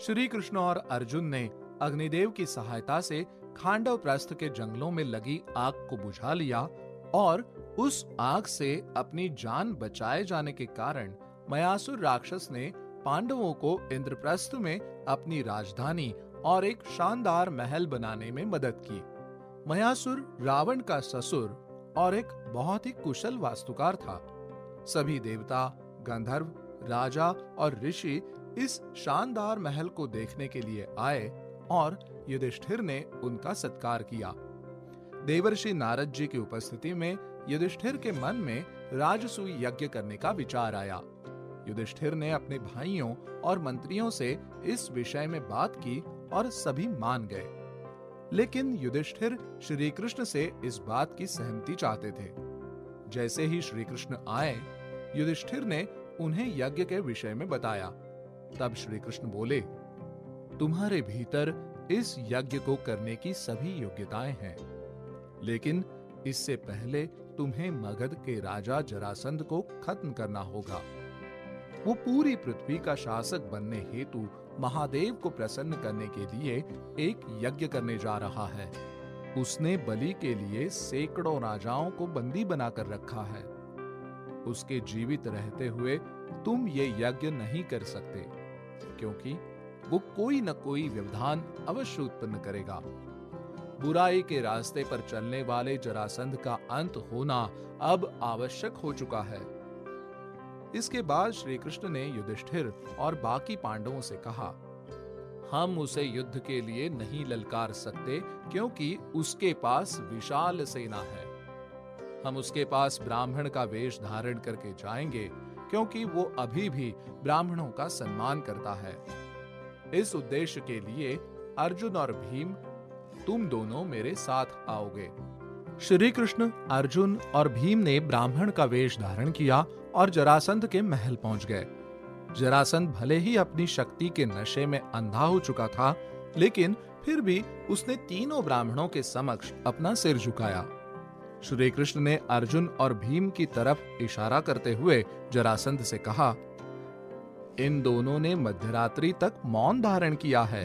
श्री कृष्ण और अर्जुन ने अग्निदेव की सहायता से खांडव प्रस्थ के जंगलों में लगी आग को बुझा लिया और उस आग से अपनी जान बचाए जाने के कारण मयासुर राक्षस ने पांडवों को इंद्रप्रस्थ में अपनी राजधानी और एक शानदार महल बनाने में मदद की। मयासुर रावण का ससुर और एक बहुत ही कुशल वास्तुकार था। सभी देवता, गंधर्व, राजा और ऋषि इस शानदार महल को देखने के लिए आए और युधिष्ठिर ने उनका सत्कार किया। देवर्षि नारद जी की उपस्थिति में युधिष्ठिर के मन में राजसूय यज्ञ करने का विचार आया। युधिष्ठिर ने अपने भाइयों और मंत्रियों से इस विषय में बात की और सभी मान गए। लेकिन युधिष्ठिर श्री कृष्ण से इस बात की सहमति चाहते थे। जैसे ही श्री कृष्ण आए, युधिष्ठिर ने उन्हें यज्ञ के विषय में बताया। तब श्री कृष्ण बोले, तुम्हारे भीतर इस यज्ञ को करने की सभी योग्यताएँ हैं, लेकिन इससे पहले तुम्हें मगध के राजा जरासंध को खत्म करना होगा। वो पूरी पृथ्वी का शासक बनने हेतु महादेव को प्रसन्न करने के लिए एक यज्ञ करने जा रहा है। उसने बलि के लिए सैकड़ों राजाओं को बंदी बनाकर रखा है। उसके जीवित रहते हुए तुम ये यज्ञ नहीं कर सकते। क्योंकि वो कोई न कोई व्यवधान अवश्य उत्पन्न करेगा। बुराई के रास्ते पर चलने वाले जरासंध का अंत होना अब आवश्यक हो चुका है। इसके बाद श्री कृष्ण ने युधिष्ठिर और बाकी पांडवों से कहा, हम उसे युद्ध के लिए नहीं ललकार सकते क्योंकि उसके पास विशाल सेना है। हम उसके पास ब्राह्मण का वेश धारण करके जाएँगे क्योंकि वो अभी भी ब्राह्मणों का सम्मान करता है। इस उद्देश्य के लिए अर्जुन और भीम, तुम दोनों मेरे साथ आओगे। श्री कृष्ण अर्जुन और भीम ने ब्राह्मण का वेश धारण किया और जरासंध के महल पहुँच गए। जरासंध भले ही अपनी शक्ति के नशे में अंधा हो चुका था, लेकिन फिर भी उसने तीनों ब्राह्मणों के समक्ष अपना सिर झुकाया। श्री कृष्ण ने अर्जुन और भीम की तरफ़ इशारा करते हुए जरासंध से कहा, इन दोनों ने मध्यरात्रि तक मौन धारण किया है।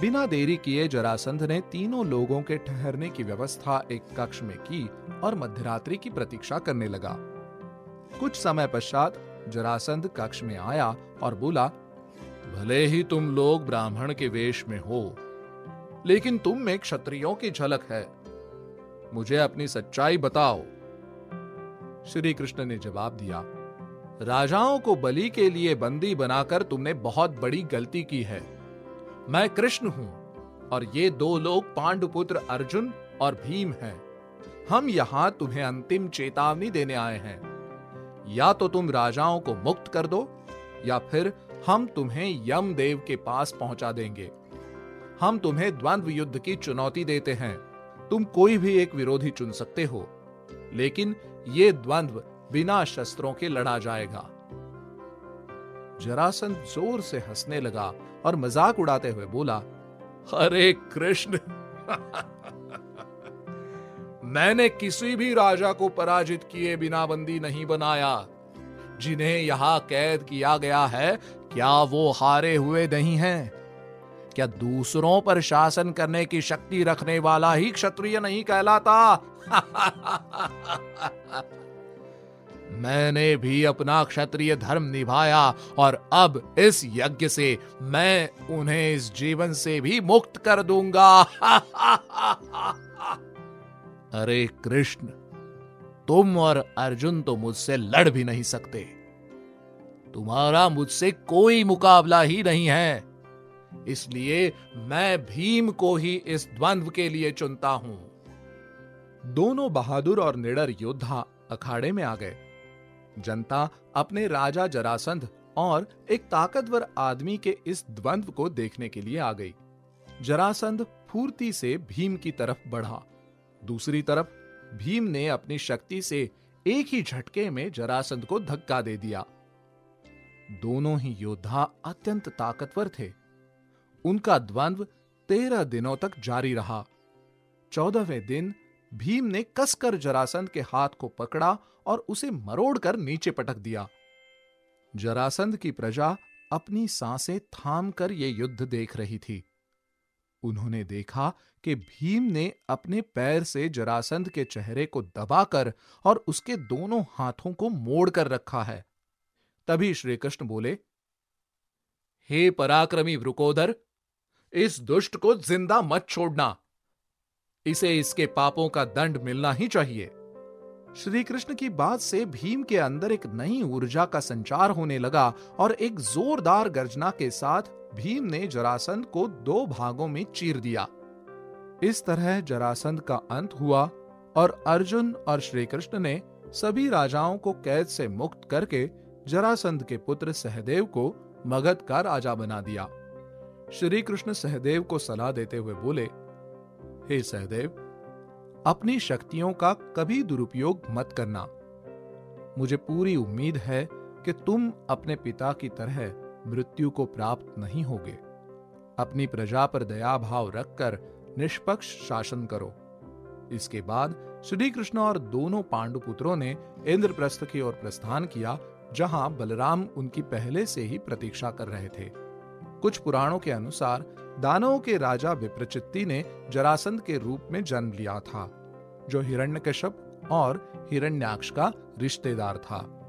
बिना देरी किए जरासंध ने तीनों लोगों के ठहरने की व्यवस्था एक कक्ष में की और मध्यरात्रि की प्रतीक्षा करने लगा। कुछ समय पश्चात जरासंध कक्ष में आया और बोला, भले ही तुम लोग ब्राह्मण के वेश में हो, लेकिन तुम में क्षत्रियों की झलक है। मुझे अपनी सच्चाई बताओ। श्री कृष्ण ने जवाब दिया, राजाओं को बलि के लिए बंदी बनाकर तुमने बहुत बड़ी गलती की है। मैं कृष्ण हूँ और ये दो लोग पांडुपुत्र अर्जुन और भीम हैं। हम यहाँ तुम्हें अंतिम चेतावनी देने आए हैं। या तो तुम राजाओं को मुक्त कर दो, या फिर हम तुम्हें यम देव के पास पहुँचा देंगे। हम तुम्हें द्वंद्व युद्ध की चुनौती देते हैं। तुम कोई भी एक विरोधी चुन सकते हो, लेकिन ये द्वंद्व बिना शस्त्रों के लड़ा जाएगा। जरासन ज़ोर से हंसने लगा और मज़ाक उड़ाते हुए बोला, अरे कृष्ण, मैंने किसी भी राजा को पराजित किए बिना बंदी नहीं बनाया। जिन्हें यहाँ कैद किया गया है, क्या वो हारे हुए नहीं हैं? क्या दूसरों पर शासन करने की शक्ति रखने वाला ही क्षत्रिय नहीं कहलाता? मैंने भी अपना क्षत्रिय धर्म निभाया और अब इस यज्ञ से मैं उन्हें इस जीवन से भी मुक्त कर दूँगा। अरे कृष्ण, तुम और अर्जुन तो मुझसे लड़ भी नहीं सकते। तुम्हारा मुझसे कोई मुकाबला ही नहीं है। इसलिए मैं भीम को ही इस द्वंद्व के लिए चुनता हूँ। दोनों बहादुर और निडर योद्धा अखाड़े में आ गए। जनता अपने राजा जरासंध और एक ताकतवर आदमी के इस द्वंद्व को देखने के लिए आ गई। जरासंध फूर्ति से भीम की तरफ़ बढ़ा। दूसरी तरफ़, भीम ने अपनी शक्ति से एक ही झटके में जरासंध को धक्का दे दिया। दोनों ही योद्धा अत्यंत ताकतवर थे। उनका द्वंद्व तेरह दिनों तक जारी रहा। चौदहवें दिन भीम ने कसकर जरासंध के हाथ को पकड़ा और उसे मरोड़कर नीचे पटक दिया। जरासंध की प्रजा अपनी साँसें थाम कर ये युद्ध देख रही थी। उन्होंने देखा कि भीम ने अपने पैर से जरासंध के चेहरे को दबाकर और उसके दोनों हाथों को मोड़कर रखा है। तभी श्री कृष्ण बोले, हे पराक्रमी वृकोदर इस दुष्ट को ज़िंदा मत छोड़ना। इसे इसके पापों का दंड मिलना ही चाहिए। श्री कृष्ण की बात से भीम के अंदर एक नई ऊर्जा का संचार होने लगा और एक जोरदार गर्जना के साथ भीम ने जरासंध को दो भागों में चीर दिया। इस तरह जरासंध का अंत हुआ और अर्जुन और श्री कृष्ण ने सभी राजाओं को कैद से मुक्त करके जरासंध के पुत्र सहदेव को मगध का राजा बना दिया। श्री कृष्ण सहदेव को सलाह देते हुए बोले, हे सहदेव, अपनी शक्तियों का कभी दुरुपयोग मत करना। मुझे पूरी उम्मीद है कि तुम अपने पिता की तरह मृत्यु को प्राप्त नहीं होगे। अपनी प्रजा पर दया भाव रखकर निष्पक्ष शासन करो। इसके बाद श्री कृष्ण और दोनों पांडुपुत्रों ने इंद्रप्रस्थ की ओर प्रस्थान किया, जहाँ बलराम उनकी पहले से ही प्रतीक्षा कर रहे थे। कुछ पुराणों के अनुसार दानवों के राजा विप्रचित्ती ने जरासंध के रूप में जन्म लिया था, जो हिरण्यकश्यप और हिरण्याक्ष का रिश्तेदार था।